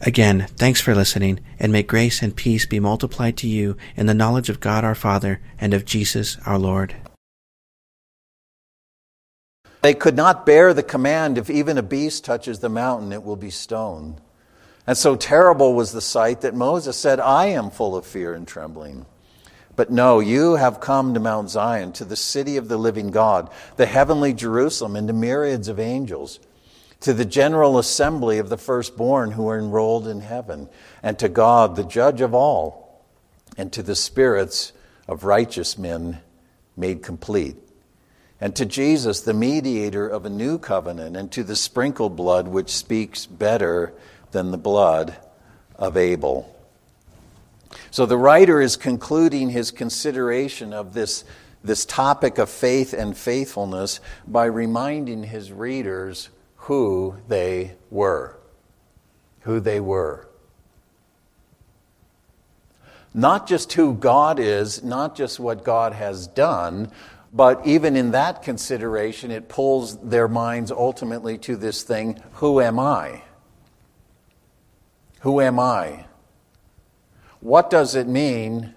Again, thanks for listening, and may grace and peace be multiplied to you in the knowledge of God our Father and of Jesus our Lord. They could not bear the command if even a beast touches the mountain, it will be stoned. And so terrible was the sight that Moses said, I am full of fear and trembling. But no, you have come to Mount Zion, to the city of the living God, the heavenly Jerusalem, and to myriads of angels to the general assembly of the firstborn who are enrolled in heaven, and to God, the judge of all, and to the spirits of righteous men made complete, and to Jesus, the mediator of a new covenant, and to the sprinkled blood which speaks better than the blood of Abel. So the writer is concluding his consideration of this, this topic of faith and faithfulness by reminding his readers who they were. Who they were. Not just who God is, not just what God has done, but even in that consideration, it pulls their minds ultimately to this thing who am I? Who am I? What does it mean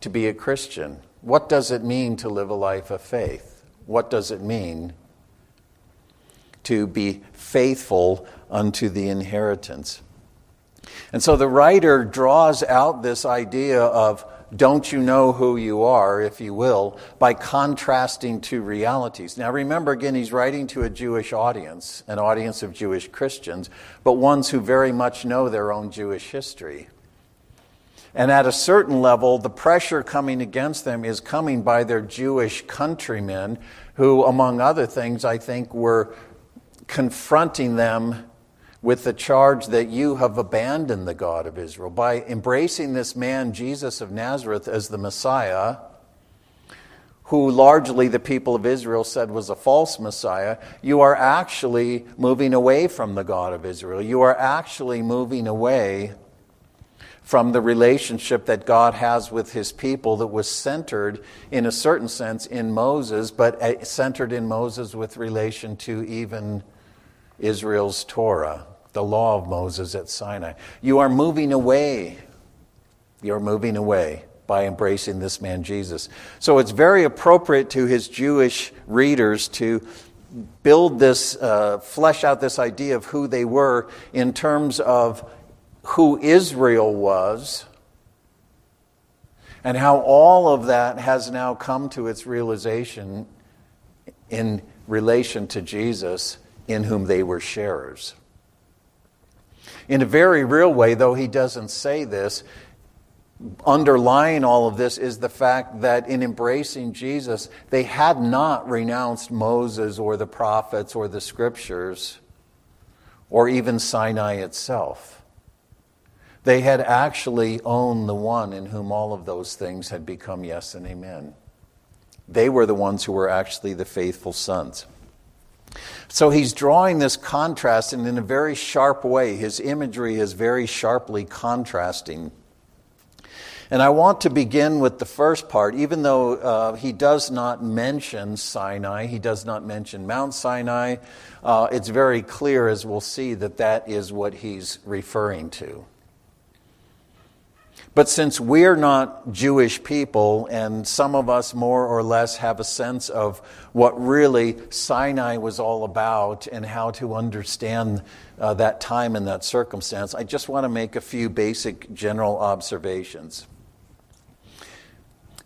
to be a Christian? What does it mean to live a life of faith? What does it mean to be faithful unto the inheritance. And so the writer draws out this idea of don't you know who you are, if you will, by contrasting two realities. Now remember, again, he's writing to a Jewish audience, an audience of Jewish Christians, but ones who very much know their own Jewish history. And at a certain level, the pressure coming against them is coming by their Jewish countrymen, who, among other things, I think were confronting them with the charge that you have abandoned the God of Israel. By embracing this man, Jesus of Nazareth, as the Messiah, who largely the people of Israel said was a false Messiah, you are actually moving away from the God of Israel. You are actually moving away from the relationship that God has with his people that was centered, in a certain sense, in Moses, but uh, centered in Moses with relation to even Israel's Torah, the law of Moses at Sinai. You are moving away. You're moving away by embracing this man Jesus. So it's very appropriate to his Jewish readers to build this, uh, flesh out this idea of who they were in terms of who Israel was and how all of that has now come to its realization in relation to Jesus in whom they were sharers. In a very real way, though he doesn't say this, underlying all of this is the fact that in embracing Jesus, they had not renounced Moses or the prophets or the scriptures or even Sinai itself. They had actually owned the one in whom all of those things had become yes and amen. They were the ones who were actually the faithful sons. So he's drawing this contrast, and in a very sharp way, his imagery is very sharply contrasting. And I want to begin with the first part, even though uh, he does not mention Sinai, he does not mention Mount Sinai. Uh, it's very clear, as we'll see, that that is what he's referring to. But since we're not Jewish people, and some of us more or less have a sense of what really Sinai was all about and how to understand uh, that time and that circumstance, I just want to make a few basic general observations.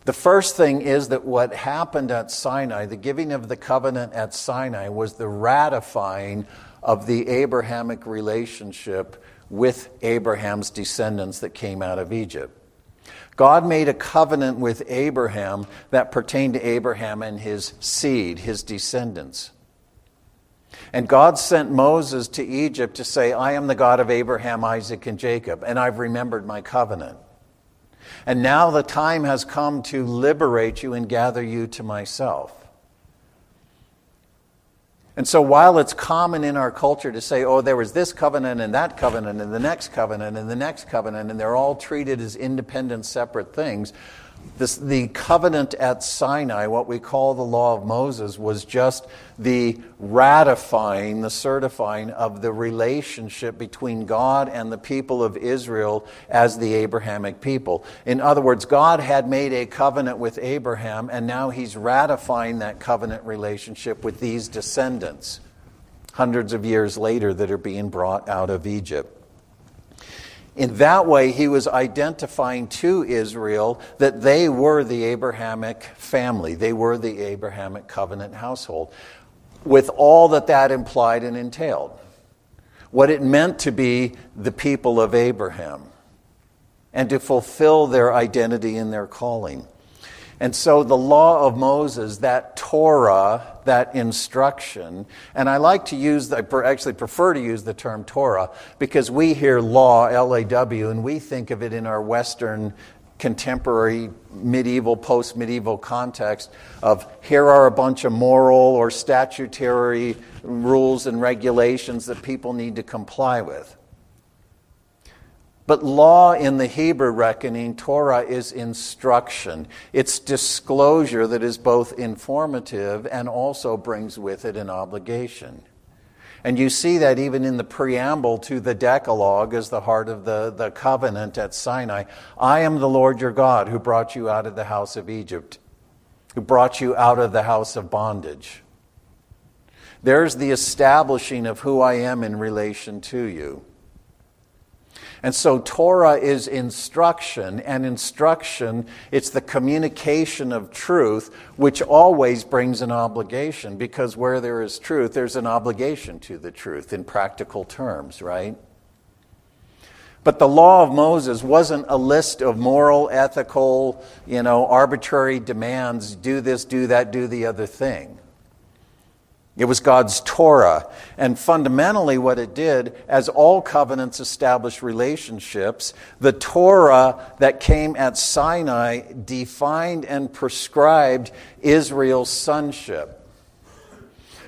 The first thing is that what happened at Sinai, the giving of the covenant at Sinai, was the ratifying of the Abrahamic relationship with Abraham's descendants that came out of Egypt. God made a covenant with Abraham that pertained to Abraham and his seed, his descendants. And God sent Moses to Egypt to say, I am the God of Abraham, Isaac, and Jacob, and I've remembered my covenant. And now the time has come to liberate you and gather you to myself. And so, while it's common in our culture to say, oh, there was this covenant and that covenant and the next covenant and the next covenant, and they're all treated as independent, separate things, this, the covenant at Sinai, what we call the law of Moses, was just the ratifying, the certifying of the relationship between God and the people of Israel as the Abrahamic people. In other words, God had made a covenant with Abraham, and now he's ratifying that covenant relationship with these descendants hundreds of years later that are being brought out of Egypt. In that way, he was identifying to Israel that they were the Abrahamic family, they were the Abrahamic covenant household, with all that that implied and entailed. What it meant to be the people of Abraham and to fulfill their identity and their calling. And so the law of Moses, that Torah, that instruction, and I like to use, I actually prefer to use the term Torah because we hear law, L A W, and we think of it in our Western contemporary medieval, post medieval context of here are a bunch of moral or statutory rules and regulations that people need to comply with. But law in the Hebrew reckoning, Torah is instruction. It's disclosure that is both informative and also brings with it an obligation. And you see that even in the preamble to the Decalogue as the heart of the, the covenant at Sinai. I am the Lord your God who brought you out of the house of Egypt, who brought you out of the house of bondage. There's the establishing of who I am in relation to you. And so Torah is instruction, and instruction, it's the communication of truth, which always brings an obligation, because where there is truth, there's an obligation to the truth in practical terms, right? But the law of Moses wasn't a list of moral, ethical, you know, arbitrary demands do this, do that, do the other thing. It was God's Torah. And fundamentally, what it did, as all covenants establish relationships, the Torah that came at Sinai defined and prescribed Israel's sonship.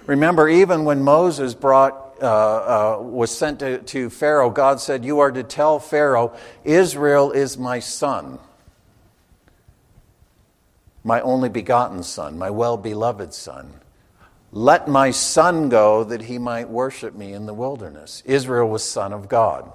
Remember, even when Moses brought uh, uh, was sent to, to Pharaoh, God said, You are to tell Pharaoh, Israel is my son, my only begotten son, my well beloved son. Let my son go that he might worship me in the wilderness. Israel was son of God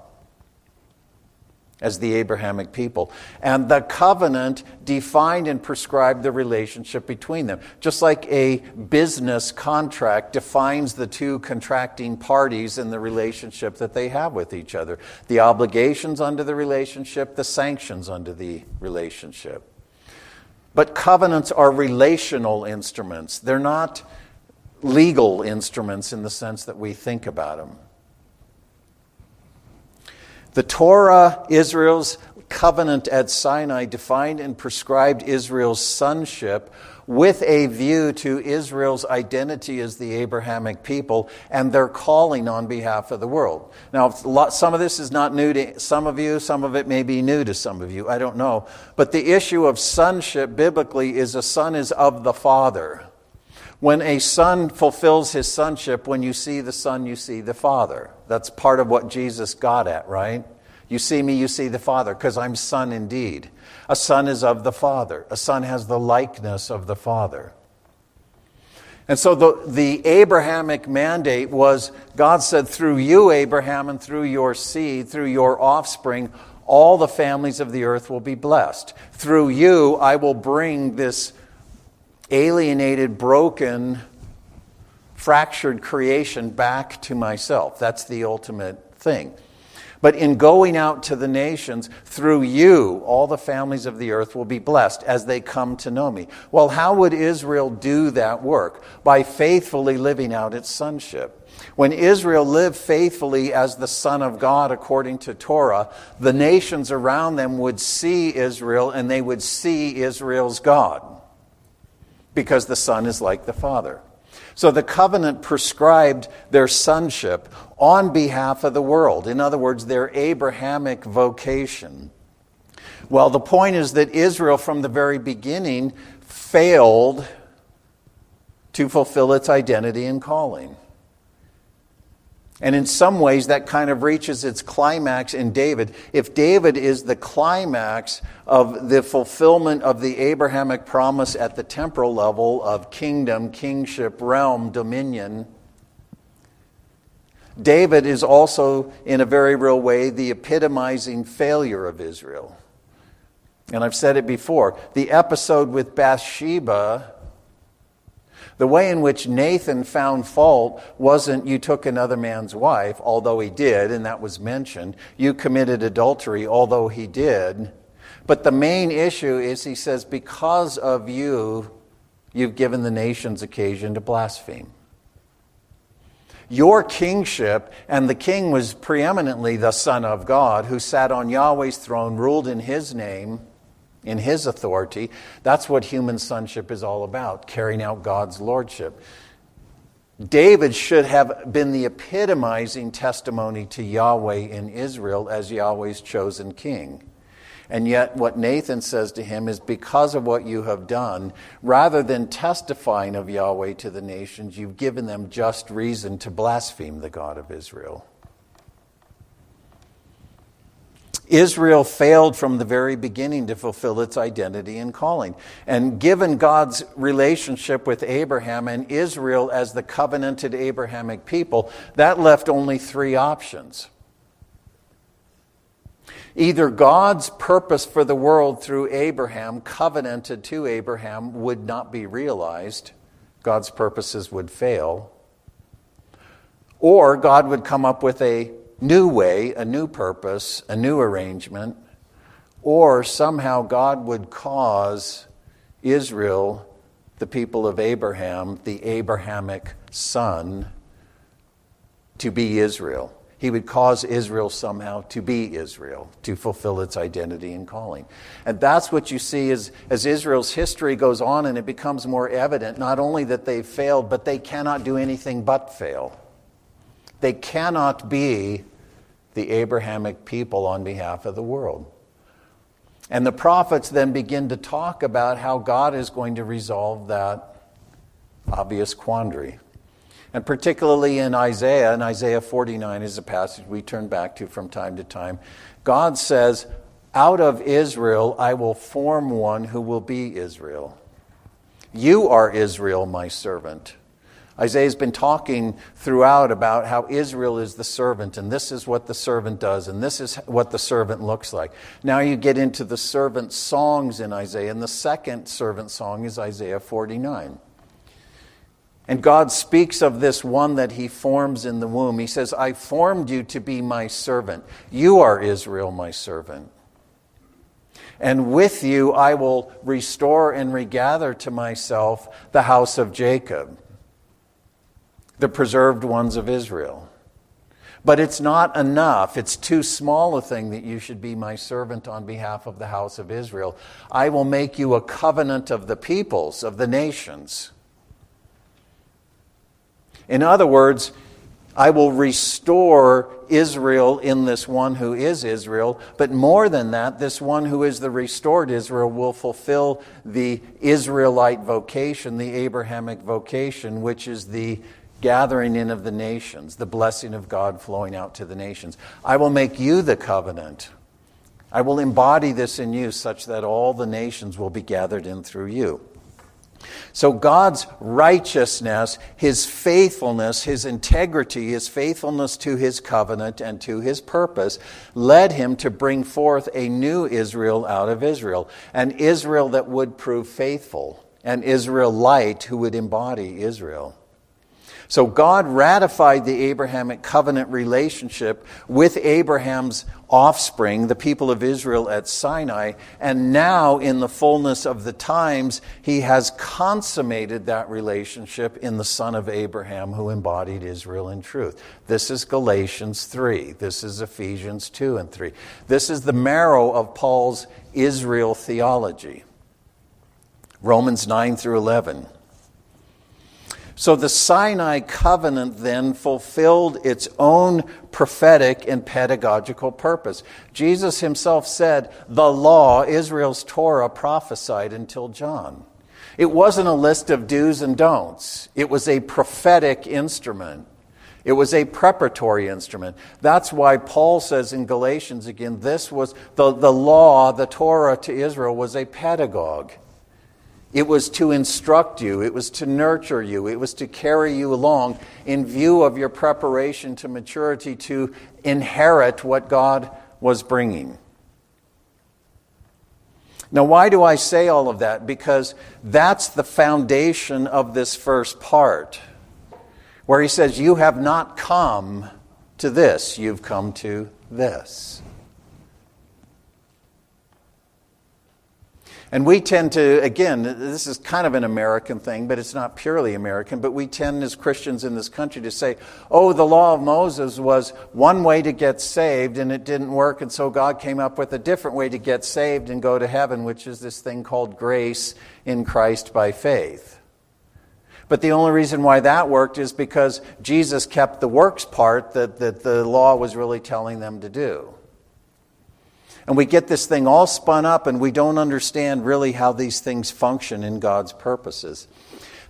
as the Abrahamic people. And the covenant defined and prescribed the relationship between them. Just like a business contract defines the two contracting parties and the relationship that they have with each other the obligations under the relationship, the sanctions under the relationship. But covenants are relational instruments, they're not legal instruments in the sense that we think about them. The Torah, Israel's covenant at Sinai, defined and prescribed Israel's sonship with a view to Israel's identity as the Abrahamic people and their calling on behalf of the world. Now, some of this is not new to some of you, some of it may be new to some of you, I don't know. But the issue of sonship biblically is a son is of the father. When a son fulfills his sonship, when you see the son, you see the father. That's part of what Jesus got at, right? You see me, you see the father, because I'm son indeed. A son is of the father, a son has the likeness of the father. And so the, the Abrahamic mandate was God said, through you, Abraham, and through your seed, through your offspring, all the families of the earth will be blessed. Through you, I will bring this alienated, broken, fractured creation back to myself. That's the ultimate thing. But in going out to the nations, through you, all the families of the earth will be blessed as they come to know me. Well, how would Israel do that work? By faithfully living out its sonship. When Israel lived faithfully as the Son of God according to Torah, the nations around them would see Israel and they would see Israel's God because the Son is like the Father. So the covenant prescribed their sonship on behalf of the world. In other words, their Abrahamic vocation. Well, the point is that Israel, from the very beginning, failed to fulfill its identity and calling. And in some ways, that kind of reaches its climax in David. If David is the climax of the fulfillment of the Abrahamic promise at the temporal level of kingdom, kingship, realm, dominion, David is also, in a very real way, the epitomizing failure of Israel. And I've said it before the episode with Bathsheba the way in which Nathan found fault wasn't you took another man's wife, although he did, and that was mentioned. You committed adultery, although he did. But the main issue is he says, because of you, you've given the nations occasion to blaspheme. Your kingship, and the king was preeminently the Son of God who sat on Yahweh's throne, ruled in his name in his authority. That's what human sonship is all about, carrying out God's lordship. David should have been the epitomizing testimony to Yahweh in Israel as Yahweh's chosen king. And yet, what Nathan says to him is because of what you have done, rather than testifying of Yahweh to the nations, you've given them just reason to blaspheme the God of Israel. Israel failed from the very beginning to fulfill its identity and calling. And given God's relationship with Abraham and Israel as the covenanted Abrahamic people, that left only three options. Either God's purpose for the world through Abraham, covenanted to Abraham, would not be realized, God's purposes would fail, or God would come up with a new way, a new purpose, a new arrangement, or somehow God would cause Israel, the people of Abraham, the Abrahamic son, to be Israel. He would cause Israel somehow to be Israel, to fulfill its identity and calling. And that's what you see as, as Israel's history goes on and it becomes more evident, not only that they've failed, but they cannot do anything but fail. They cannot be the Abrahamic people on behalf of the world. And the prophets then begin to talk about how God is going to resolve that obvious quandary. And particularly in Isaiah, and Isaiah 49 is a passage we turn back to from time to time, God says, Out of Israel I will form one who will be Israel. You are Israel, my servant. Isaiah's been talking throughout about how Israel is the servant, and this is what the servant does, and this is what the servant looks like. Now you get into the servant songs in Isaiah, and the second servant song is Isaiah 49. And God speaks of this one that he forms in the womb. He says, I formed you to be my servant. You are Israel, my servant. And with you I will restore and regather to myself the house of Jacob the preserved ones of Israel. But it's not enough. It's too small a thing that you should be my servant on behalf of the house of Israel. I will make you a covenant of the peoples, of the nations. In other words, I will restore Israel in this one who is Israel, but more than that, this one who is the restored Israel will fulfill the Israelite vocation, the Abrahamic vocation, which is the gathering in of the nations, the blessing of God flowing out to the nations. I will make you the covenant. I will embody this in you such that all the nations will be gathered in through you. So God's righteousness, his faithfulness, his integrity, his faithfulness to his covenant and to his purpose led him to bring forth a new Israel out of Israel, an Israel that would prove faithful, an Israelite who would embody Israel. So God ratified the Abrahamic covenant relationship with Abraham's offspring, the people of Israel at Sinai, and now in the fullness of the times, he has consummated that relationship in the son of Abraham who embodied Israel in truth. This is Galatians 3. This is Ephesians 2 and 3. This is the marrow of Paul's Israel theology. Romans 9 through 11. So the Sinai covenant then fulfilled its own prophetic and pedagogical purpose. Jesus himself said, The law, Israel's Torah, prophesied until John. It wasn't a list of do's and don'ts, it was a prophetic instrument. It was a preparatory instrument. That's why Paul says in Galatians again, this was the, the law, the Torah to Israel was a pedagogue. It was to instruct you, it was to nurture you, it was to carry you along in view of your preparation to maturity to inherit what God was bringing. Now, why do I say all of that? Because that's the foundation of this first part, where he says, You have not come to this, you've come to this. And we tend to, again, this is kind of an American thing, but it's not purely American, but we tend as Christians in this country to say, oh, the law of Moses was one way to get saved and it didn't work, and so God came up with a different way to get saved and go to heaven, which is this thing called grace in Christ by faith. But the only reason why that worked is because Jesus kept the works part that, that the law was really telling them to do. And we get this thing all spun up, and we don't understand really how these things function in God's purposes.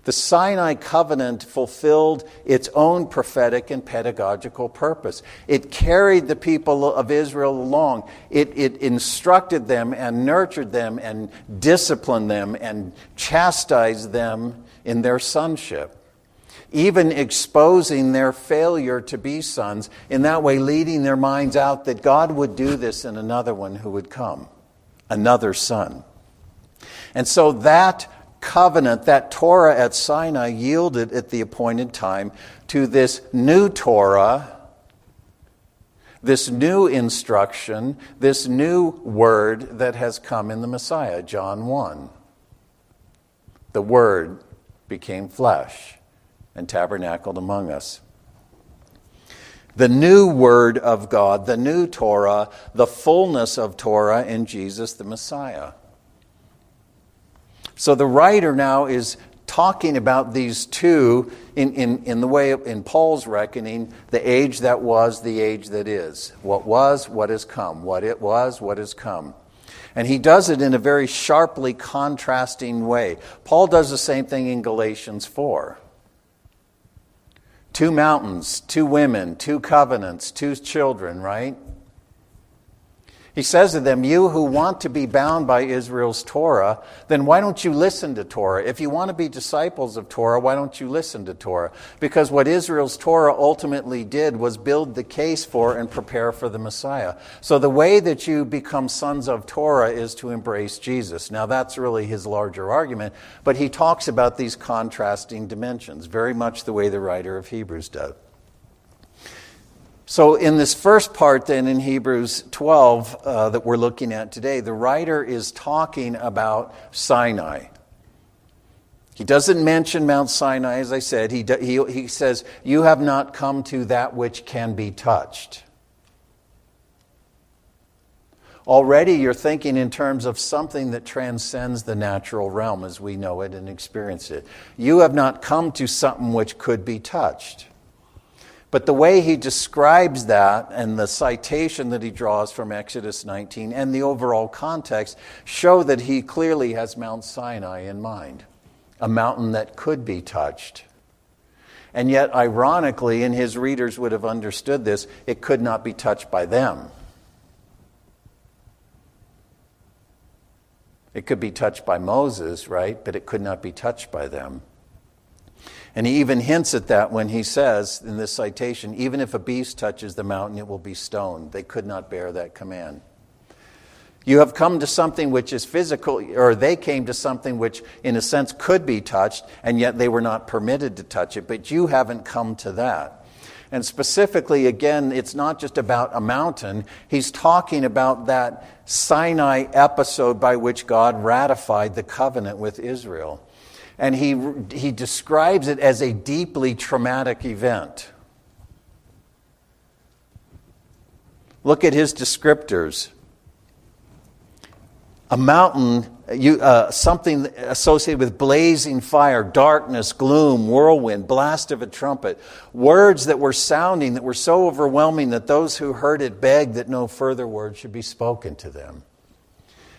The Sinai covenant fulfilled its own prophetic and pedagogical purpose. It carried the people of Israel along. It, it, instructed them and nurtured them and disciplined them and chastised them in their sonship even exposing their failure to be sons, in that way leading their minds out that God would do this in another one who would come, another son. And so that covenant, that Torah at Sinai, yielded at the appointed time to this new Torah, this new instruction, this new word that has come in the Messiah, John 1. The Word became flesh and tabernacled among us. The new Word of God, the new Torah, the fullness of Torah in Jesus the Messiah. So the writer now is talking about these two in, in, in the way, of, in Paul's reckoning, the age that was, the age that is. What was, what has come. What it was, what has come. And he does it in a very sharply contrasting way. Paul does the same thing in Galatians 4. Two mountains, two women, two covenants, two children, right? He says to them, You who want to be bound by Israel's Torah, then why don't you listen to Torah? If you want to be disciples of Torah, why don't you listen to Torah? Because what Israel's Torah ultimately did was build the case for and prepare for the Messiah. So the way that you become sons of Torah is to embrace Jesus. Now, that's really his larger argument, but he talks about these contrasting dimensions, very much the way the writer of Hebrews does. So, in this first part, then in Hebrews 12 uh, that we're looking at today, the writer is talking about Sinai. He doesn't mention Mount Sinai, as I said. He, he, he says, You have not come to that which can be touched. Already you're thinking in terms of something that transcends the natural realm as we know it and experience it. You have not come to something which could be touched. But the way he describes that and the citation that he draws from Exodus 19 and the overall context show that he clearly has Mount Sinai in mind, a mountain that could be touched. And yet, ironically, and his readers would have understood this, it could not be touched by them. It could be touched by Moses, right? But it could not be touched by them. And he even hints at that when he says in this citation even if a beast touches the mountain, it will be stoned. They could not bear that command. You have come to something which is physical, or they came to something which, in a sense, could be touched, and yet they were not permitted to touch it. But you haven't come to that. And specifically, again, it's not just about a mountain. He's talking about that Sinai episode by which God ratified the covenant with Israel and he, he describes it as a deeply traumatic event. Look at his descriptors. A mountain, you, uh, something associated with blazing fire, darkness, gloom, whirlwind, blast of a trumpet. Words that were sounding that were so overwhelming that those who heard it begged that no further words should be spoken to them.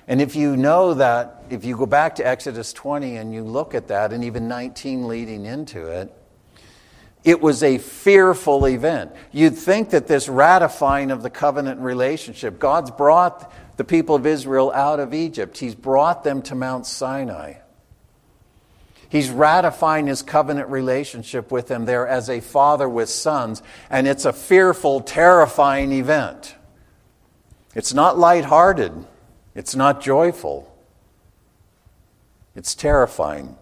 And if you know that, if you go back to Exodus 20 and you look at that, and even 19 leading into it, it was a fearful event. You'd think that this ratifying of the covenant relationship, God's brought the people of Israel out of Egypt, He's brought them to Mount Sinai. He's ratifying his covenant relationship with them there as a father with sons, and it's a fearful, terrifying event. It's not lighthearted. It's not joyful, it's terrifying.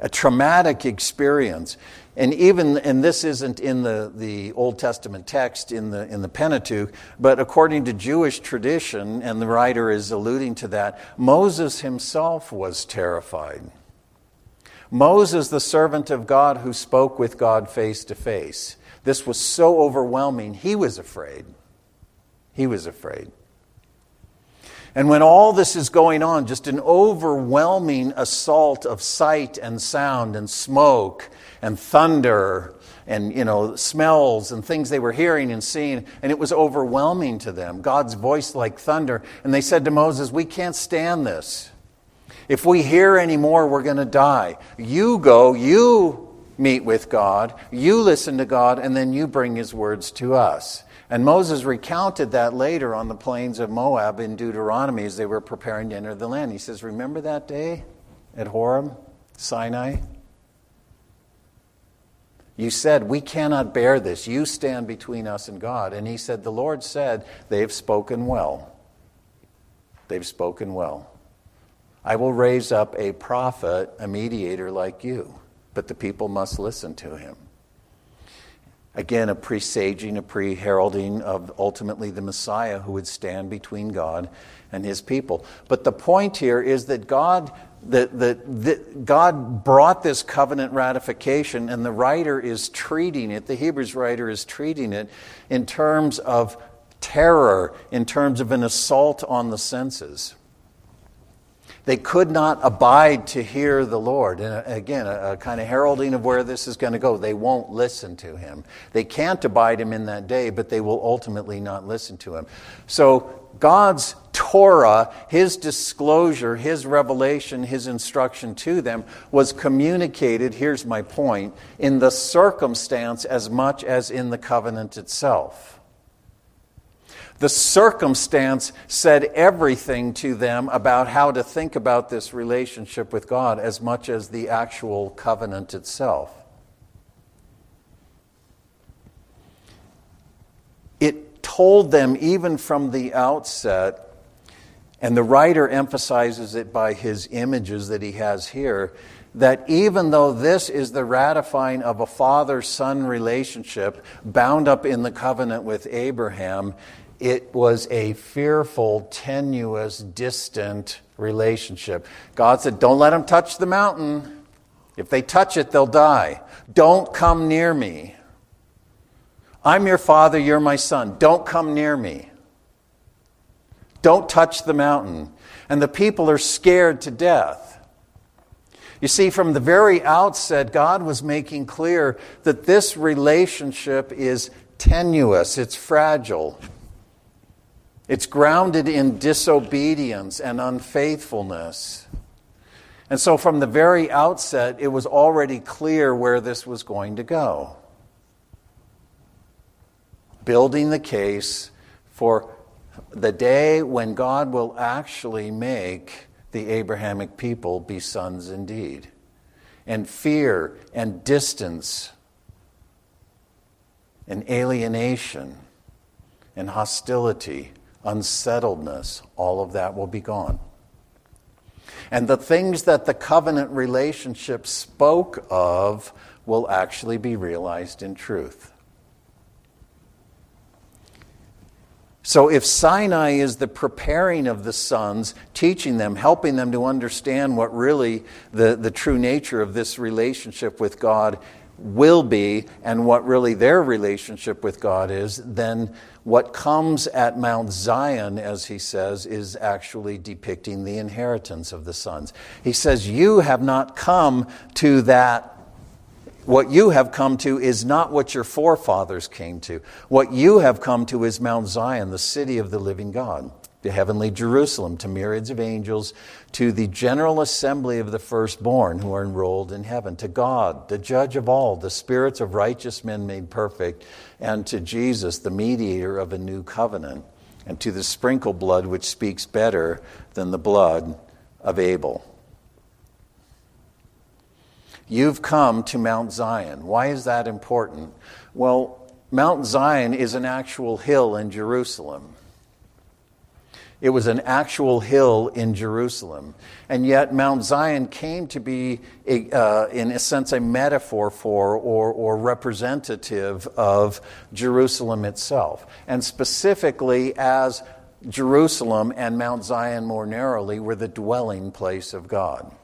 A traumatic experience. And even, and this isn't in the, the Old Testament text in the, in the Pentateuch, but according to Jewish tradition, and the writer is alluding to that, Moses himself was terrified. Moses, the servant of God who spoke with God face to face. This was so overwhelming, he was afraid. He was afraid. And when all this is going on, just an overwhelming assault of sight and sound and smoke and thunder and you know smells and things they were hearing and seeing. And it was overwhelming to them. God's voice like thunder. And they said to moses we can't stand this. If we hear any more we're going to die. You go you meet with god you listen to god and then you bring his words to us and Moses recounted that later on the plains of Moab in Deuteronomy as they were preparing to enter the land. He says, Remember that day at Horeb, Sinai? You said, We cannot bear this. You stand between us and God. And he said, The Lord said, They've spoken well. They've spoken well. I will raise up a prophet, a mediator like you, but the people must listen to him. Again, a presaging, a pre heralding of ultimately the Messiah who would stand between God and his people. But the point here is that God, that, that, God brought this covenant ratification, and the writer is treating it, the Hebrews writer is treating it in terms of terror, in terms of an assault on the senses. They could not abide to hear the Lord. And uh, again, a, a kind of heralding of where this is going to go. They won't listen to him. They can't abide him in that day, but they will ultimately not listen to him. So God's Torah, his disclosure, his revelation, his instruction to them was communicated, here's my point, in the circumstance as much as in the covenant itself. The circumstance said everything to them about how to think about this relationship with God as much as the actual covenant itself. It told them, even from the outset, and the writer emphasizes it by his images that he has here, that even though this is the ratifying of a father son relationship bound up in the covenant with Abraham, it was a fearful, tenuous, distant relationship. God said, Don't let them touch the mountain. If they touch it, they'll die. Don't come near me. I'm your father, you're my son. Don't come near me. Don't touch the mountain. And the people are scared to death. You see, from the very outset, God was making clear that this relationship is tenuous, it's fragile. It's grounded in disobedience and unfaithfulness. And so, from the very outset, it was already clear where this was going to go. Building the case for the day when God will actually make the Abrahamic people be sons indeed. And fear and distance and alienation and hostility unsettledness, all of that will be gone. And the things that the covenant relationship spoke of will actually be realized in truth. So, if Sinai is the preparing of the sons, teaching them, helping them to understand what really the, the true nature of this relationship with God will be and what really their relationship with God is, then what comes at Mount Zion, as he says, is actually depicting the inheritance of the sons. He says, You have not come to that. What you have come to is not what your forefathers came to. What you have come to is Mount Zion, the city of the living God the heavenly Jerusalem, to myriads of angels, to the general assembly of the firstborn who are enrolled in heaven, to God, the judge of all, the spirits of righteous men made perfect, and to Jesus, the mediator of a new covenant, and to the sprinkled blood which speaks better than the blood of Abel. You've come to Mount Zion. Why is that important? Well, Mount Zion is an actual hill in Jerusalem. It was an actual hill in Jerusalem. And yet, Mount Zion came to be, a, uh, in a sense, a metaphor for or, or representative of Jerusalem itself. And specifically, as Jerusalem and Mount Zion more narrowly were the dwelling place of God.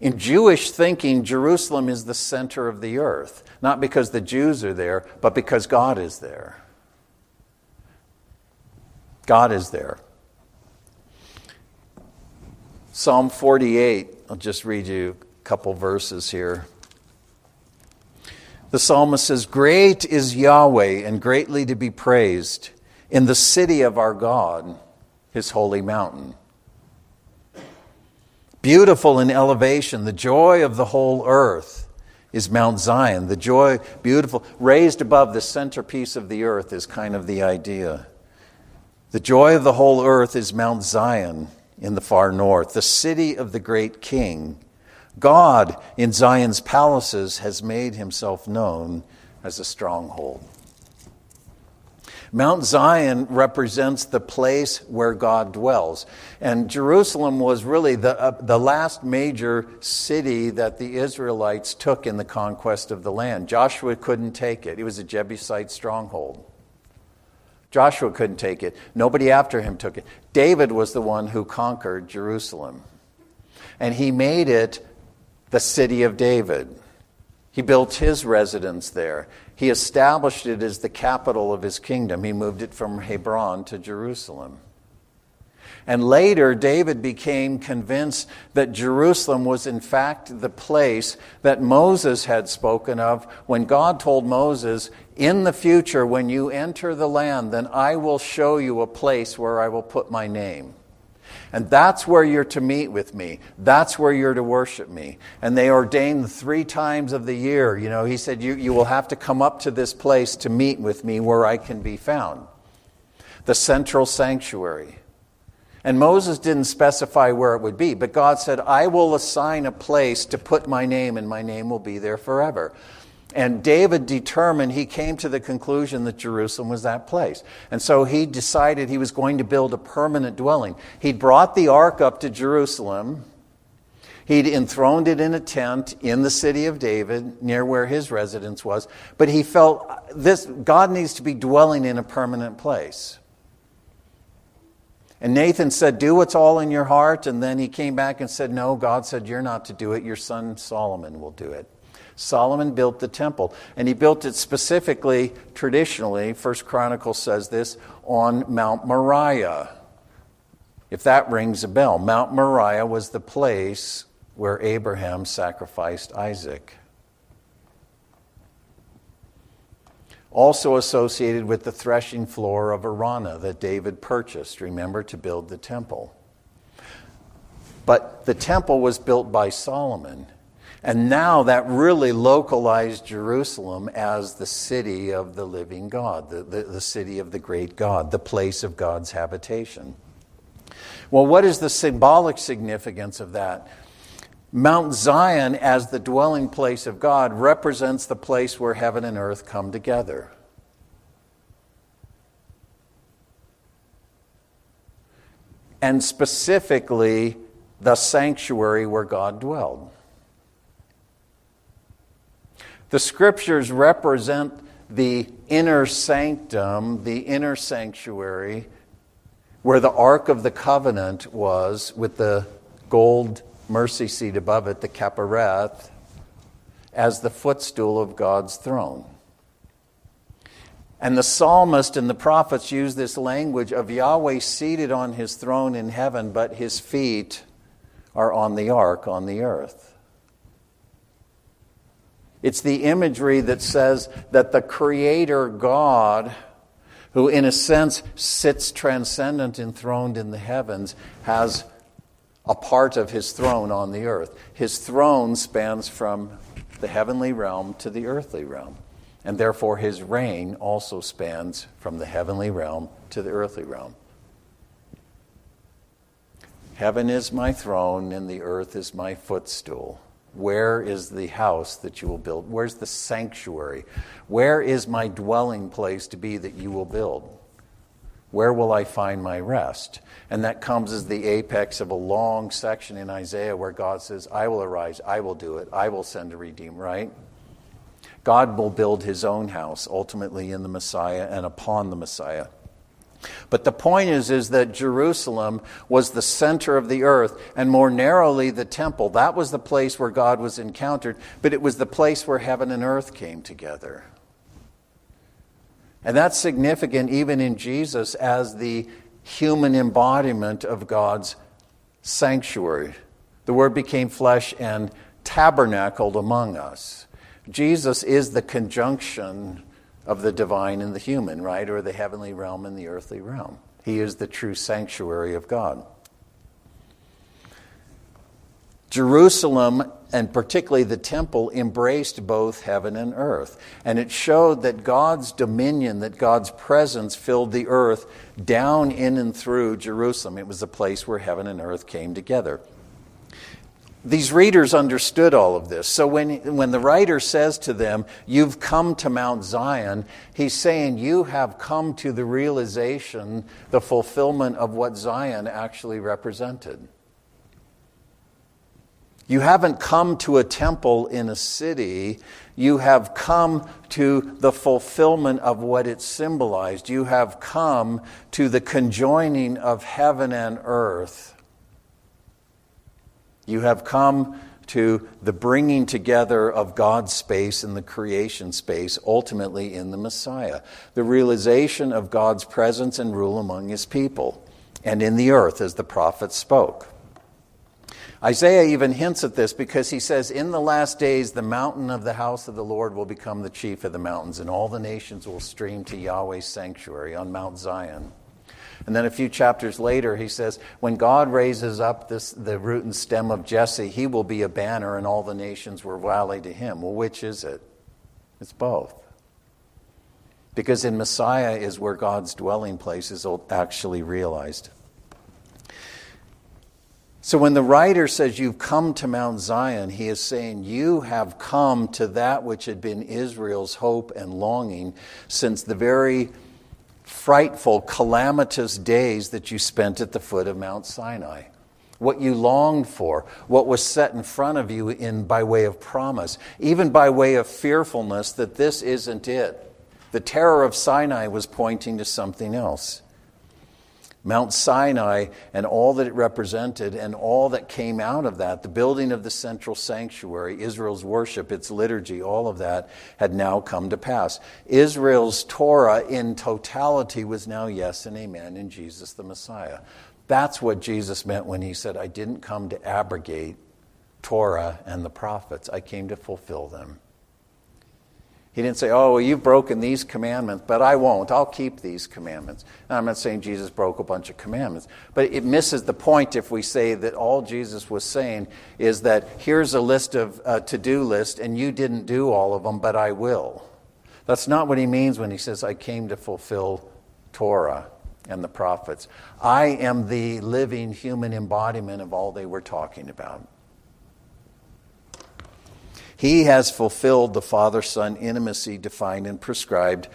In Jewish thinking, Jerusalem is the center of the earth, not because the Jews are there, but because God is there. God is there. Psalm 48, I'll just read you a couple verses here. The psalmist says, Great is Yahweh and greatly to be praised in the city of our God, his holy mountain. Beautiful in elevation, the joy of the whole earth is Mount Zion. The joy, beautiful, raised above the centerpiece of the earth is kind of the idea. The joy of the whole earth is Mount Zion in the far north, the city of the great king. God in Zion's palaces has made himself known as a stronghold. Mount Zion represents the place where God dwells. And Jerusalem was really the, uh, the last major city that the Israelites took in the conquest of the land. Joshua couldn't take it, it was a Jebusite stronghold. Joshua couldn't take it. Nobody after him took it. David was the one who conquered Jerusalem. And he made it the city of David. He built his residence there. He established it as the capital of his kingdom. He moved it from Hebron to Jerusalem. And later, David became convinced that Jerusalem was, in fact, the place that Moses had spoken of when God told Moses, In the future, when you enter the land, then I will show you a place where I will put my name. And that's where you're to meet with me. That's where you're to worship me. And they ordained three times of the year. You know, he said, you, you will have to come up to this place to meet with me where I can be found. The central sanctuary. And Moses didn't specify where it would be, but God said, I will assign a place to put my name, and my name will be there forever. And David determined, he came to the conclusion that Jerusalem was that place. And so he decided he was going to build a permanent dwelling. He'd brought the ark up to Jerusalem. He'd enthroned it in a tent in the city of David, near where his residence was. But he felt uh, this God needs to be dwelling in a permanent place. And Nathan said, Do what's all in your heart. And then he came back and said, No, God said, You're not to do it. Your son Solomon will do it. Solomon built the temple. And he built it specifically, traditionally, First Chronicles says this, on Mount Moriah. If that rings a bell, Mount Moriah was the place where Abraham sacrificed Isaac. also associated with the threshing floor of Araunah that David purchased, remember, to build the temple. But the temple was built by Solomon. And now that really localized Jerusalem as the city of the living God, the, the, the, city of the great God, the place of God's habitation. Well, what is the symbolic significance of that? Mount Zion, as the dwelling place of God, represents the place where heaven and earth come together. And specifically, the sanctuary where God dwelled. The scriptures represent the inner sanctum, the inner sanctuary, where the Ark of the Covenant was with the gold mercy seat above it, the Kapareth, as the footstool of God's throne. And the psalmist and the prophets use this language of Yahweh seated on his throne in heaven, but his feet are on the ark on the earth. It's the imagery that says that the Creator God, who in a sense sits transcendent enthroned in the heavens, has a part of his throne on the earth. His throne spans from the heavenly realm to the earthly realm. And therefore, his reign also spans from the heavenly realm to the earthly realm. Heaven is my throne, and the earth is my footstool. Where is the house that you will build? Where's the sanctuary? Where is my dwelling place to be that you will build? Where will I find my rest? And that comes as the apex of a long section in Isaiah where God says, I will arise, I will do it, I will send a redeemer, right? God will build his own house ultimately in the Messiah and upon the Messiah. But the point is, is that Jerusalem was the center of the earth, and more narrowly, the temple. That was the place where God was encountered, but it was the place where heaven and earth came together. And that's significant even in Jesus as the human embodiment of God's sanctuary. The Word became flesh and tabernacled among us. Jesus is the conjunction of the divine and the human, right? Or the heavenly realm and the earthly realm. He is the true sanctuary of God. Jerusalem, and particularly the temple, embraced both heaven and earth. And it showed that God's dominion, that God's presence filled the earth down in and through Jerusalem. It was a place where heaven and earth came together these readers understood all of this. So when, when the writer says to them, You've come to Mount Zion, he's saying, You have come to the realization, the fulfillment of what Zion actually represented. You haven't come to a temple in a city. You have come to the fulfillment of what it symbolized. You have come to the conjoining of heaven and earth you have come to the bringing together of God's space and the creation space, ultimately in the Messiah. The realization of God's presence and rule among his people and in the earth, as the prophet spoke. Isaiah even hints at this because he says, In the last days, the mountain of the house of the Lord will become the chief of the mountains, and all the nations will stream to Yahweh's sanctuary on Mount Zion. And then a few chapters later, he says, When God raises up this, the root and stem of Jesse, he will be a banner, and all the nations will rally to him. Well, which is it? It's both. Because in Messiah is where God's dwelling place is actually realized. So when the writer says, You've come to Mount Zion, he is saying, You have come to that which had been Israel's hope and longing since the very frightful, calamitous days that you spent at the foot of Mount Sinai. What you longed for, what was set in front of you in by way of promise, even by way of fearfulness that this isn't it. The terror of Sinai was pointing to something else. Mount Sinai and all that it represented and all that came out of that, the building of the central sanctuary, Israel's worship, its liturgy, all of that had now come to pass. Israel's Torah in totality was now yes and amen in Jesus the Messiah. That's what Jesus meant when he said, I didn't come to abrogate Torah and the prophets, I came to fulfill them. He didn't say, Oh, well, you've broken these commandments, but I won't. I'll keep these commandments. Now, I'm not saying Jesus broke a bunch of commandments, but it misses the point if we say that all Jesus was saying is that here's a list of uh, a to do list, and you didn't do all of them, but I will. That's not what he means when he says, I came to fulfill Torah and the prophets. I am the living human embodiment of all they were talking about. He has fulfilled the Father Son intimacy defined and prescribed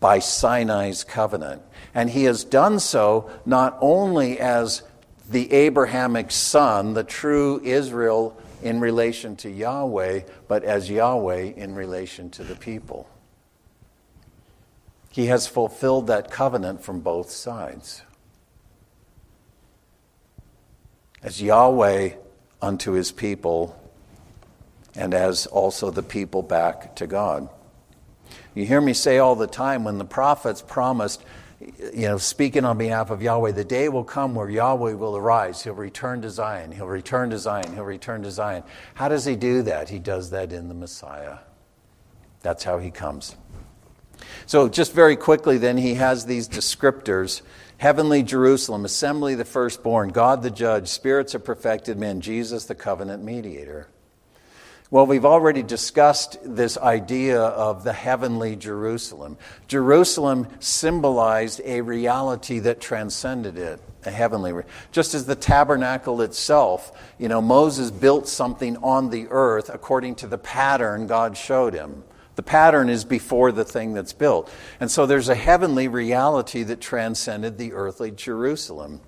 by Sinai's covenant. And he has done so not only as the Abrahamic son, the true Israel in relation to Yahweh, but as Yahweh in relation to the people. He has fulfilled that covenant from both sides. As Yahweh unto his people, and as also the people back to God. You hear me say all the time when the prophets promised, you know, speaking on behalf of Yahweh, the day will come where Yahweh will arise. He'll return to Zion. He'll return to Zion. He'll return to Zion. How does he do that? He does that in the Messiah. That's how he comes. So, just very quickly, then, he has these descriptors heavenly Jerusalem, assembly the firstborn, God the judge, spirits of perfected men, Jesus the covenant mediator. Well, we've already discussed this idea of the heavenly Jerusalem. Jerusalem symbolized a reality that transcended it, a heavenly. Just as the tabernacle itself, you know, Moses built something on the earth according to the pattern God showed him. The pattern is before the thing that's built. And so there's a heavenly reality that transcended the earthly Jerusalem.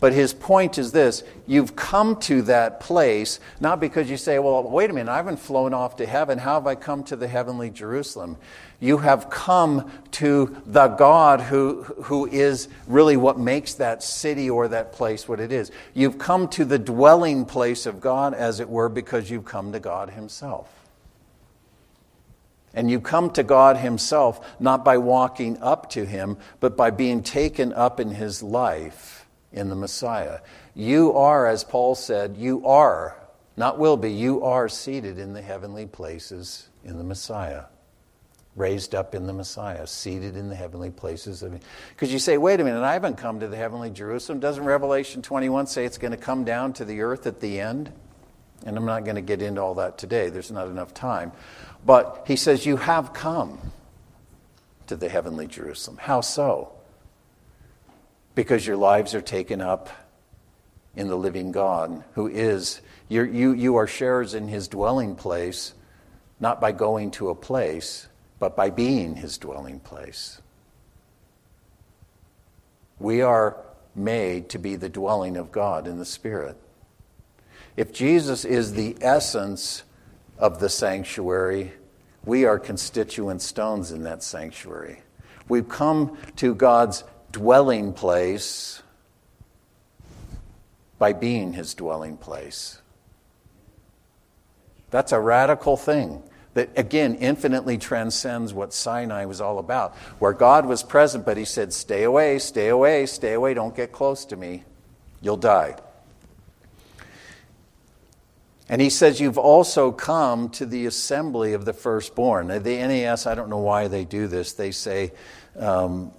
But his point is this you've come to that place, not because you say, well, wait a minute, I haven't flown off to heaven. How have I come to the heavenly Jerusalem? You have come to the God who, who is really what makes that city or that place what it is. You've come to the dwelling place of God, as it were, because you've come to God Himself. And you come to God Himself not by walking up to Him, but by being taken up in His life in the Messiah. You are, as Paul said, you are, not will be, you are seated in the heavenly places in the Messiah. Raised up in the Messiah, seated in the heavenly places. Because you say, wait a minute, I haven't come to the heavenly Jerusalem. Doesn't Revelation 21 say it's going to come down to the earth at the end? And I'm not going to get into all that today, there's not enough time. But he says, You have come to the heavenly Jerusalem. How so? Because your lives are taken up in the living God, who is, you you, are sharers in his dwelling place, not by going to a place, but by being his dwelling place. We are made to be the dwelling of God in the Spirit. If Jesus is the essence of the sanctuary, we are constituent stones in that sanctuary. We've come to God's dwelling place by being his dwelling place. That's a radical thing that, again, infinitely transcends what Sinai was all about, where God was present, but he said, Stay away, stay away, stay away, don't get close to me. You'll die. And he says, You've also come to the assembly of the firstborn. The NAS, I don't know why they do this. They say, um,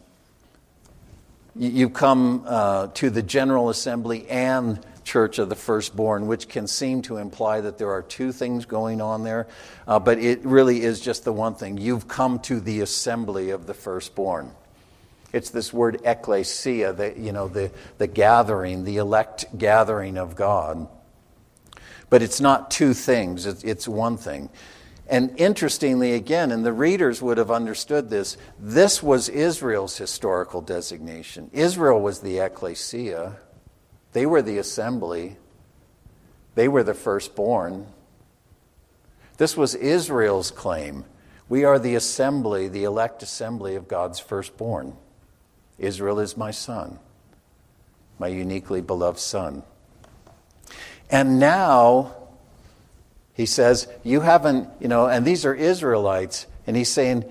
you come uh, to the General Assembly and Church of the Firstborn, which can seem to imply that there are two things going on there, uh, but it really is just the one thing. You've come to the assembly of the firstborn. It's this word ecclesia, the, you know, the, the gathering, the elect gathering of God. But it's not two things, it's, it's one thing. And interestingly, again, and the readers would have understood this, this was Israel's historical designation. Israel was the ecclesia, they were the assembly, they were the firstborn. This was Israel's claim. We are the assembly, the elect assembly of God's firstborn. Israel is my son, my uniquely beloved son. And now, he says, You haven't, you know, and these are Israelites. And he's saying,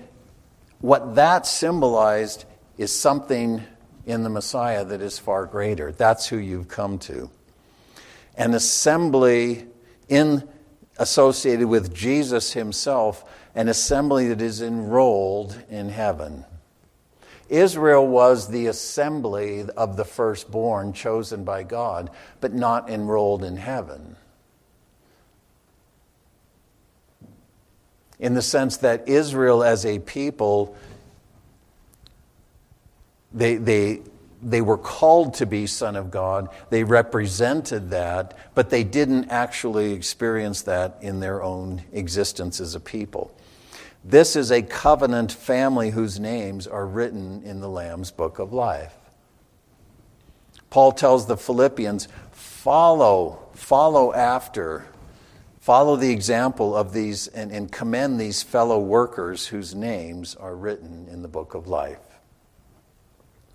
What that symbolized is something in the Messiah that is far greater. That's who you've come to. An assembly in associated with Jesus himself, an assembly that is enrolled in heaven. Israel was the assembly of the firstborn chosen by God, but not enrolled in heaven. In the sense that Israel as a people, they, they, they were called to be Son of God. They represented that, but they didn't actually experience that in their own existence as a people. This is a covenant family whose names are written in the Lamb's book of life. Paul tells the Philippians, follow, follow after Follow the example of these and, and commend these fellow workers whose names are written in the book of life.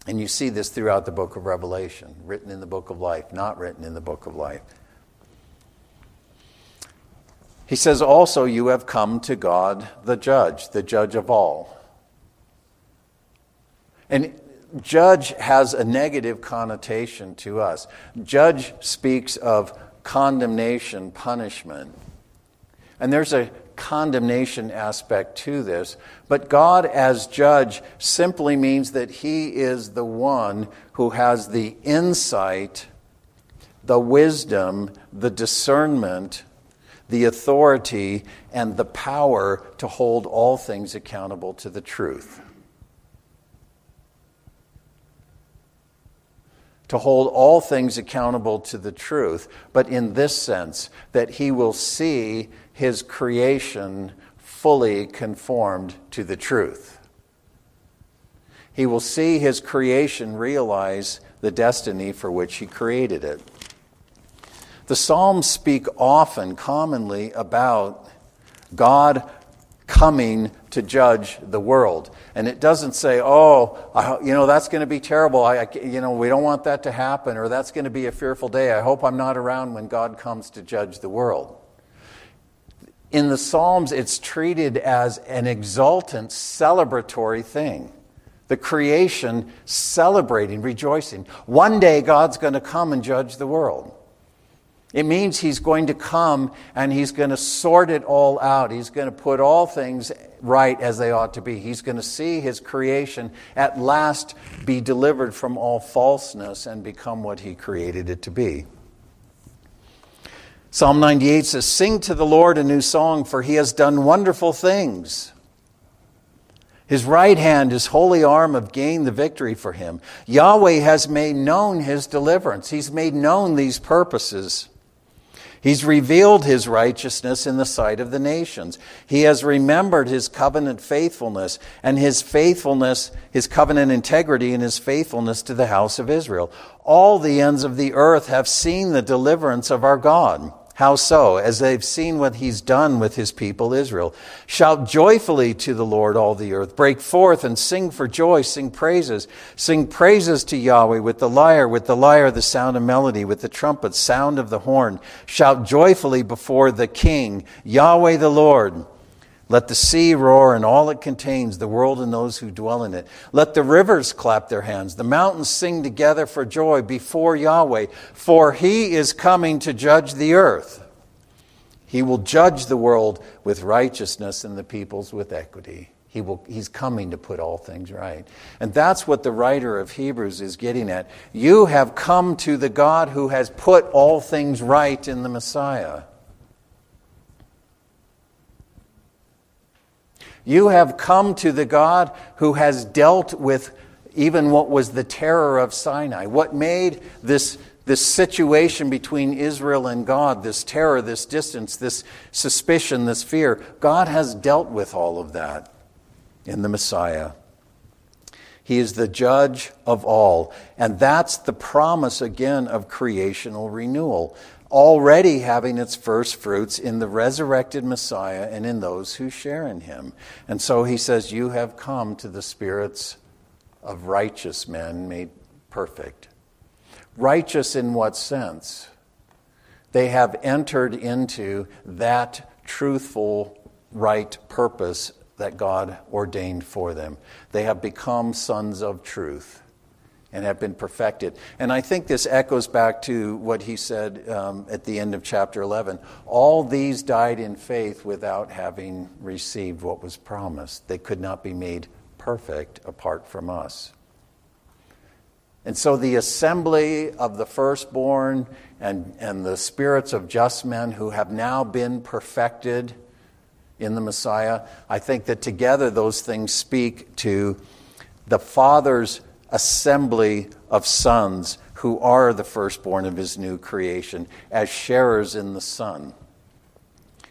And you see this throughout the book of Revelation written in the book of life, not written in the book of life. He says, Also, you have come to God, the judge, the judge of all. And judge has a negative connotation to us. Judge speaks of condemnation, punishment. And there's a condemnation aspect to this. But God, as judge, simply means that He is the one who has the insight, the wisdom, the discernment, the authority, and the power to hold all things accountable to the truth. To hold all things accountable to the truth, but in this sense, that he will see his creation fully conformed to the truth. He will see his creation realize the destiny for which he created it. The Psalms speak often, commonly, about God coming to judge the world. And it doesn't say, oh, I, you know, that's going to be terrible. I, I, you know, we don't want that to happen, or that's going to be a fearful day. I hope I'm not around when God comes to judge the world. In the Psalms, it's treated as an exultant, celebratory thing. The creation celebrating, rejoicing. One day God's going to come and judge the world. It means he's going to come and he's going to sort it all out. He's going to put all things right as they ought to be. He's going to see his creation at last be delivered from all falseness and become what he created it to be. Psalm 98 says, Sing to the Lord a new song, for he has done wonderful things. His right hand, his holy arm have gained the victory for him. Yahweh has made known his deliverance. He's made known these purposes. He's revealed his righteousness in the sight of the nations. He has remembered his covenant faithfulness and his faithfulness, his covenant integrity, and his faithfulness to the house of Israel. All the ends of the earth have seen the deliverance of our God. How so? As they've seen what he's done with his people Israel. Shout joyfully to the Lord, all the earth. Break forth and sing for joy. Sing praises. Sing praises to Yahweh with the lyre, with the lyre, the sound of melody, with the trumpet, sound of the horn. Shout joyfully before the King, Yahweh the Lord. Let the sea roar and all it contains, the world and those who dwell in it. Let the rivers clap their hands, the mountains sing together for joy before Yahweh, for he is coming to judge the earth. He will judge the world with righteousness and the peoples with equity. He will, he's coming to put all things right. And that's what the writer of Hebrews is getting at. You have come to the God who has put all things right in the Messiah. You have come to the God who has dealt with even what was the terror of Sinai. What made this, this situation between Israel and God, this terror, this distance, this suspicion, this fear, God has dealt with all of that in the Messiah. He is the judge of all. And that's the promise again of creational renewal already having its first fruits in the resurrected Messiah and in those who share in him. And so he says, You have come to the spirits of righteous men made perfect. Righteous in what sense? They have entered into that truthful, right purpose that God ordained for them. They have become sons of truth and have been perfected. And I think this echoes back to what he said um, at the end of chapter 11. All these died in faith without having received what was promised. They could not be made perfect apart from us. And so the assembly of the firstborn and, and the spirits of just men who have now been perfected in the Messiah, I think that together those things speak to the Father's assembly of sons who are the firstborn of his new creation, as sharers in the Son,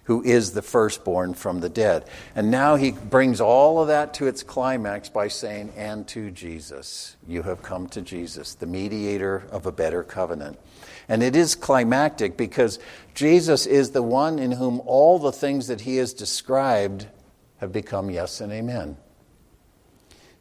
who is the firstborn from the dead. And now he brings all of that to its climax by saying, And to Jesus. You have come to Jesus, the mediator of a better covenant. And it is climactic because Jesus is the one in whom all the things that he has described have become yes and amen.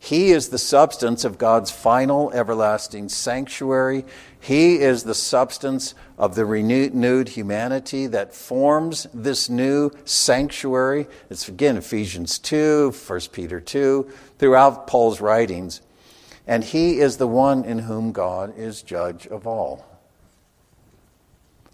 He is the substance of God's final everlasting sanctuary. He is the substance of the renewed humanity that forms this new sanctuary. It's again Ephesians 2, 1 Peter 2, throughout Paul's writings. And he is the one in whom God is judge of all.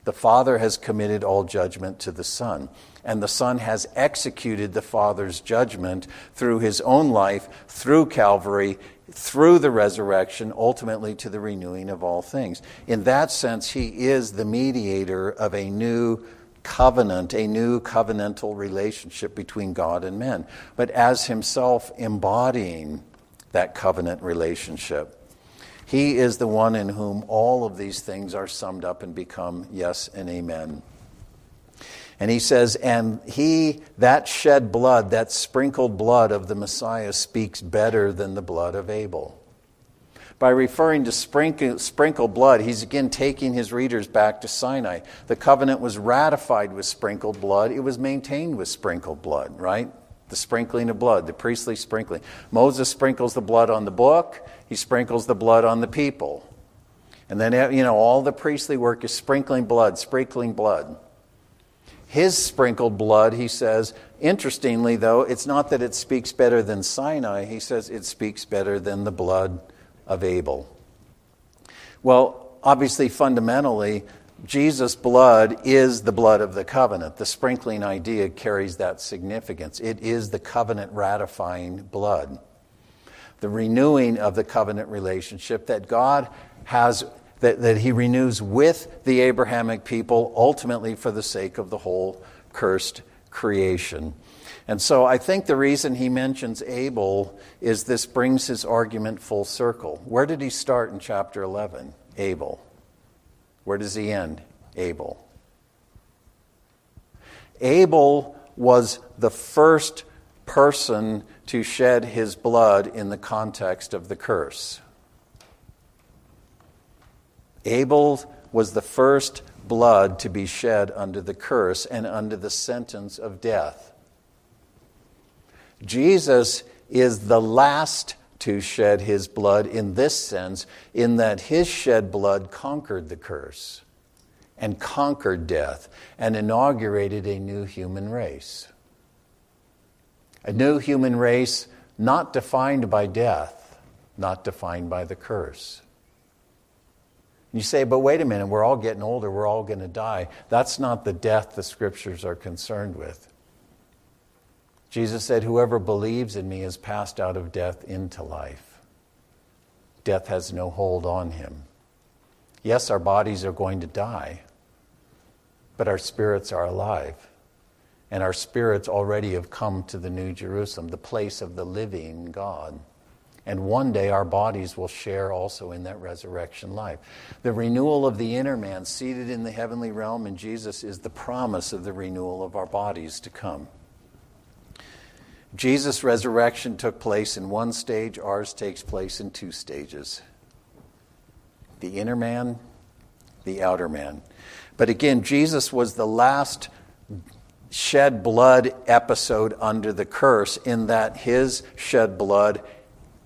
The Father has committed all judgment to the Son, and the Son has executed the Father's judgment through his own life, through Calvary, through the resurrection, ultimately to the renewing of all things. In that sense, he is the mediator of a new covenant, a new covenantal relationship between God and men, but as himself embodying that covenant relationship. He is the one in whom all of these things are summed up and become yes and amen. And he says, and he, that shed blood, that sprinkled blood of the Messiah, speaks better than the blood of Abel. By referring to sprinkle, sprinkled blood, he's again taking his readers back to Sinai. The covenant was ratified with sprinkled blood, it was maintained with sprinkled blood, right? The sprinkling of blood, the priestly sprinkling. Moses sprinkles the blood on the book, he sprinkles the blood on the people. And then, eh, you know, all the priestly work is sprinkling blood, sprinkling blood. His sprinkled blood, he says, interestingly, though, it's not that it speaks better than Sinai, he says it speaks better than the blood of Abel. Well, obviously, fundamentally, Jesus' blood is the blood of the covenant. The sprinkling idea carries that significance. It is the covenant ratifying blood the renewing of the covenant relationship that God has, that, that He renews with the Abrahamic people, ultimately for the sake of the whole cursed creation. And so I think the reason he mentions Abel is this brings his argument full circle. Where did he start in chapter 11? Abel. Where does he end? Abel. Abel was the first person to shed his blood in the context of the curse. Abel was the first blood to be shed under the curse and under the sentence of death. Jesus is the last to shed his blood in this sense, in that his shed blood conquered the curse and conquered death and inaugurated a new human race. A new human race not defined by death, not defined by the curse. You say, but wait a minute, we're all getting older, we're all going to die. That's not the death the scriptures are concerned with. Jesus said, Whoever believes in me is passed out of death into life. Death has no hold on him. Yes, our bodies are going to die, but our spirits are alive and our spirits already have come to the New Jerusalem, the place of the living God. And one day our bodies will share also in that resurrection life. The renewal of the inner man seated in the heavenly realm in Jesus is the promise of the renewal of our bodies to come. Jesus' resurrection took place in one stage, ours takes place in two stages the inner man, the outer man. But again, Jesus was the last shed blood episode under the curse in that his shed blood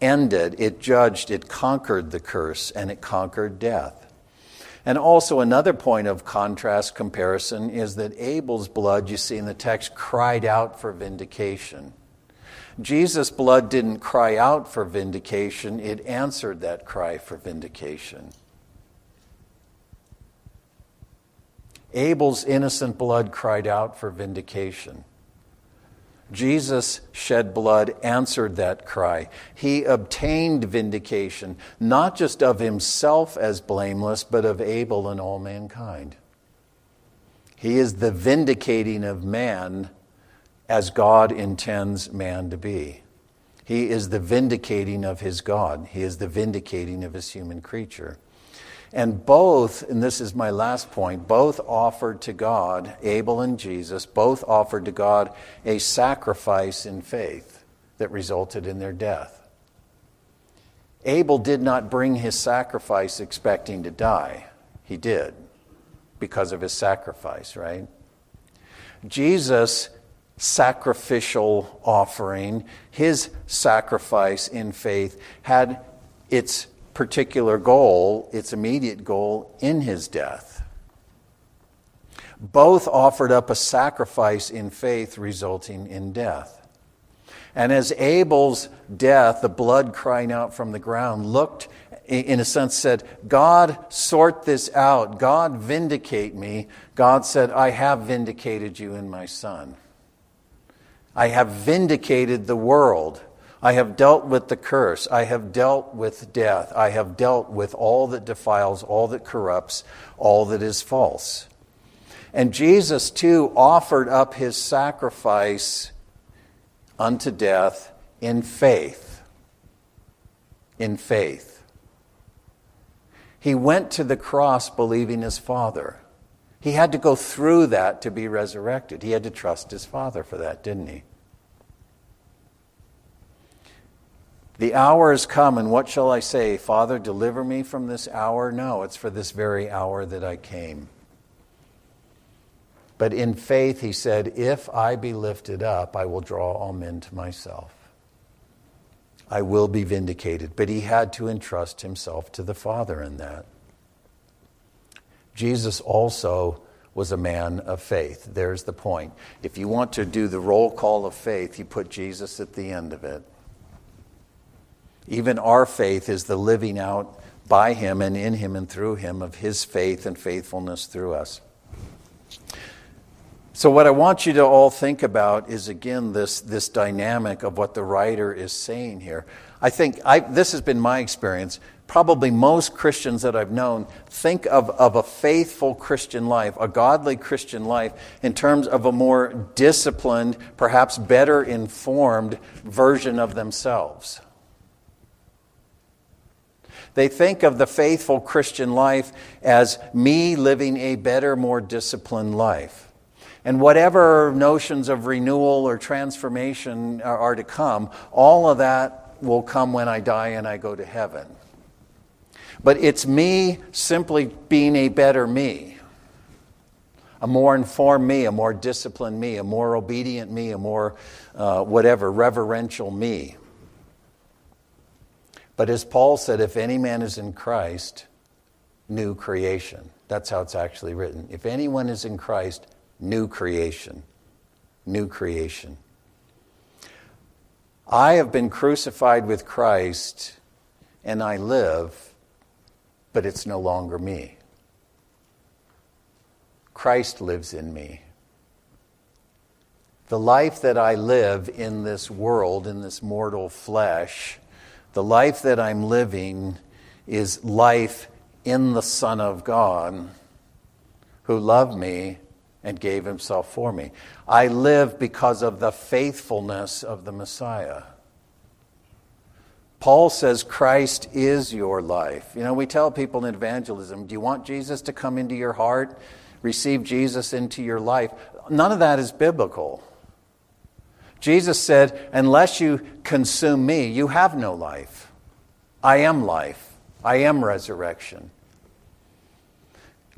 ended, it judged, it conquered the curse, and it conquered death. And also, another point of contrast comparison is that Abel's blood, you see in the text, cried out for vindication. Jesus' blood didn't cry out for vindication, it answered that cry for vindication. Abel's innocent blood cried out for vindication. Jesus' shed blood answered that cry. He obtained vindication, not just of himself as blameless, but of Abel and all mankind. He is the vindicating of man as God intends man to be. He is the vindicating of his God. He is the vindicating of his human creature. And both, and this is my last point, both offered to God, Abel and Jesus, both offered to God a sacrifice in faith that resulted in their death. Abel did not bring his sacrifice expecting to die. He did because of his sacrifice, right? Jesus sacrificial offering, his sacrifice in faith, had its particular goal, its immediate goal, in his death. Both offered up a sacrifice in faith resulting in death. And as Abel's death, the blood crying out from the ground, looked, in a sense, said, God, sort this out. God, vindicate me. God said, I have vindicated you in my son. I have vindicated the world. I have dealt with the curse. I have dealt with death. I have dealt with all that defiles, all that corrupts, all that is false. And Jesus, too, offered up his sacrifice unto death in faith. In faith. He went to the cross believing his Father. He had to go through that to be resurrected. He had to trust his Father for that, didn't he? The hour has come, and what shall I say? Father, deliver me from this hour? No, it's for this very hour that I came. But in faith, he said, If I be lifted up, I will draw all men to myself. I will be vindicated. But he had to entrust himself to the Father in that. Jesus also was a man of faith. There's the point. If you want to do the roll call of faith, you put Jesus at the end of it. Even our faith is the living out by him and in him and through him of his faith and faithfulness through us. So, what I want you to all think about is again this, this dynamic of what the writer is saying here. I think I, this has been my experience. Probably most Christians that I've known think of, of a faithful Christian life, a godly Christian life, in terms of a more disciplined, perhaps better informed version of themselves. They think of the faithful Christian life as me living a better, more disciplined life. And whatever notions of renewal or transformation are, are, to come, all of that will come when I die and I go to heaven. But it's me simply being a better me, a more informed me, a more disciplined me, a more obedient me, a more uh, whatever, reverential me. But as Paul said, if any man is in Christ, new creation. That's how it's actually written. If anyone is in Christ, new creation. New creation. I have been crucified with Christ and I live, but it's no longer me. Christ lives in me. The life that I live in this world, in this mortal flesh, the life that I'm living is life in the Son of God who loved me and gave himself for me. I live because of the faithfulness of the Messiah. Paul says Christ is your life. You know, we tell people in evangelism, do you want Jesus to come into your heart? Receive Jesus into your life. None of that is biblical. Jesus said, unless you consume me, you have no life. I am life. I am resurrection.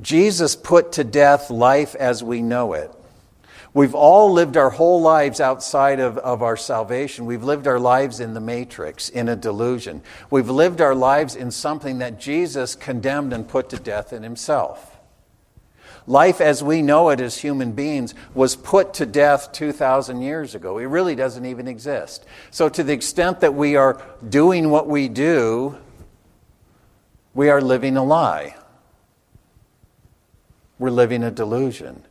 Jesus put to death life as we know it. We've all lived our whole lives outside of, of our salvation. We've lived our lives in the matrix, in a delusion. We've lived our lives in something that Jesus condemned and put to death in himself. Life as we know it as human beings was put to death 2,000 years ago. It really doesn't even exist. So, to the extent that we are doing what we do, we are living a lie. We're living a delusion.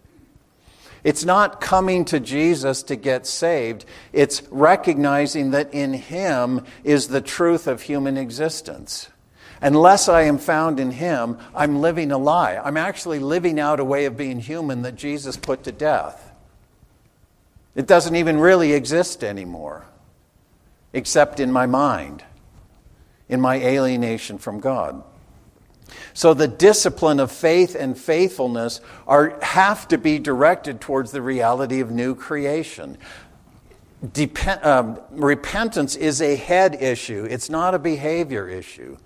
It's not coming to Jesus to get saved. It's recognizing that in Him is the truth of human existence. Unless I am found in Him, I'm living a lie. I'm actually living out a way of being human that Jesus put to death. It doesn't even really exist anymore, except in my mind, in my alienation from God. So the discipline of faith and faithfulness are, have to be directed towards the reality of new creation. Um, repentance is a head issue, it's not a behavior issue.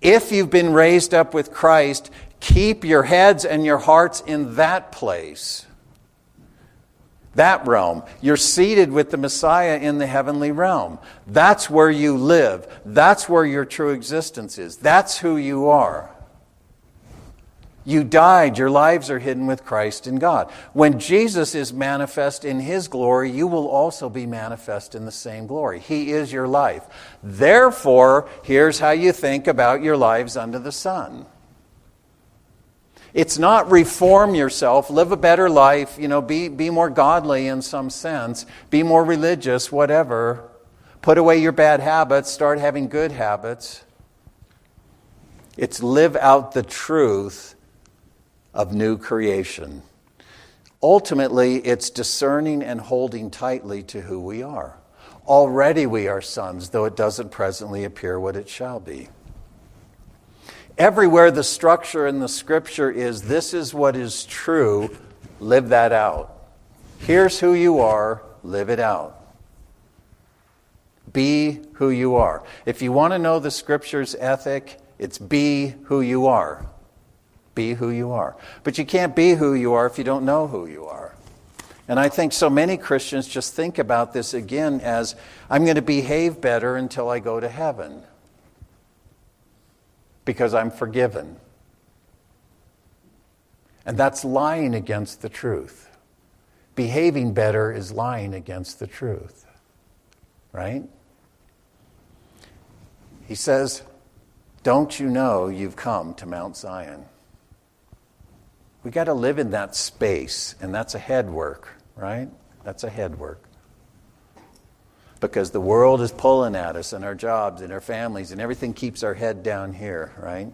If you've been raised up with Christ, keep your heads and your hearts in that place. That realm. You're seated with the Messiah in the heavenly realm. That's where you live. That's where your true existence is. That's who you are. You died. Your lives are hidden with Christ in God. When Jesus is manifest in his glory, you will also be manifest in the same glory. He is your life. Therefore, here's how you think about your lives under the sun. It's not reform yourself, live a better life, you know, be, be more godly in some sense, be more religious, whatever. Put away your bad habits, start having good habits. It's live out the truth of new creation. Ultimately, it's discerning and holding tightly to who we are. Already we are sons, though it doesn't presently appear what it shall be. Everywhere the structure in the scripture is this is what is true, live that out. Here's who you are, live it out. Be who you are. If you want to know the scripture's ethic, it's be who you are. Be who you are. But you can't be who you are if you don't know who you are. And I think so many Christians just think about this again as I'm going to behave better until I go to heaven because I'm forgiven. And that's lying against the truth. Behaving better is lying against the truth. Right? He says, Don't you know you've come to Mount Zion? We got to live in that space, and that's a head work, right? That's a head work. Because the world is pulling at us, and our jobs, and our families, and everything keeps our head down here, right?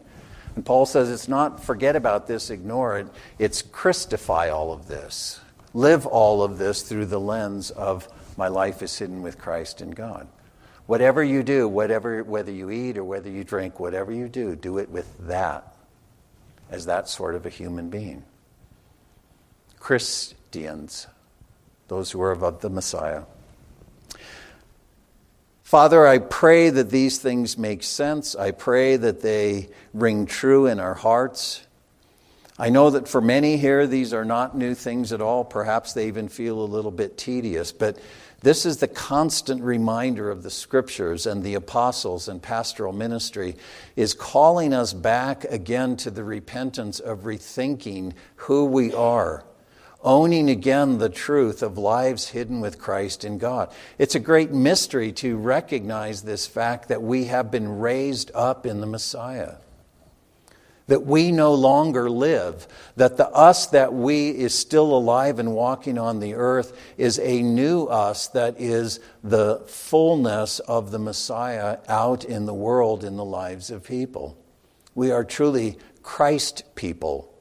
And Paul says it's not forget about this, ignore it. It's Christify all of this. Live all of this through the lens of my life is hidden with Christ in God. Whatever you do, whatever, whether you eat or whether you drink, whatever you do, do it with that as that sort of a human being. Christians, those who are of the Messiah. Father, I pray that these things make sense. I pray that they ring true in our hearts. I know that for many here, these are not new things at all. Perhaps they even feel a little bit tedious, but this is the constant reminder of the scriptures and the apostles and pastoral ministry is calling us back again to the repentance of rethinking who we are, owning again the truth of lives hidden with Christ in God. It's a great mystery to recognize this fact that we have been raised up in the Messiah that we no longer live, that the us that we is still alive and walking on the earth is a new us that is the fullness of the Messiah out in the world in the lives of people. We are truly Christ people.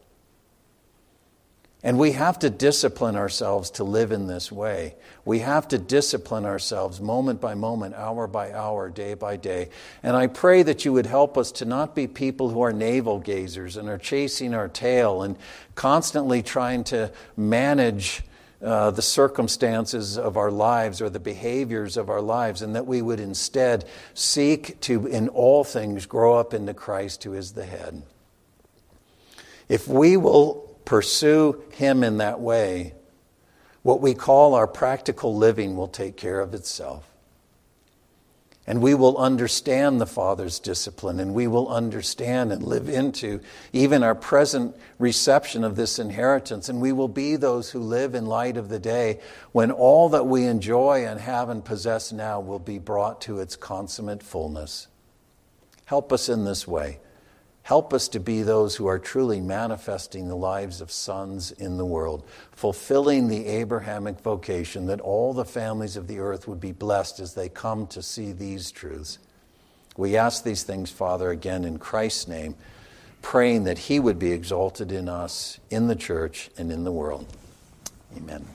And we have to discipline ourselves to live in this way. We have to discipline ourselves moment by moment, hour by hour, day by day. And I pray that you would help us to not be people who are navel gazers and are chasing our tail and constantly trying to manage uh, the circumstances of our lives or the behaviors of our lives, and that we would instead seek to, in all things, grow up into Christ who is the head. If we will pursue Him in that way, what we call our practical living will take care of itself. And we will understand the Father's discipline, and we will understand and live into even our present reception of this inheritance. And we will be those who live in light of the day when all that we enjoy and have and possess now will be brought to its consummate fullness. Help us in this way. Help us to be those who are truly manifesting the lives of sons in the world, fulfilling the Abrahamic vocation that all the families of the earth would be blessed as they come to see these truths. We ask these things, Father, again in Christ's name, praying that He would be exalted in us, in the church, and in the world. Amen.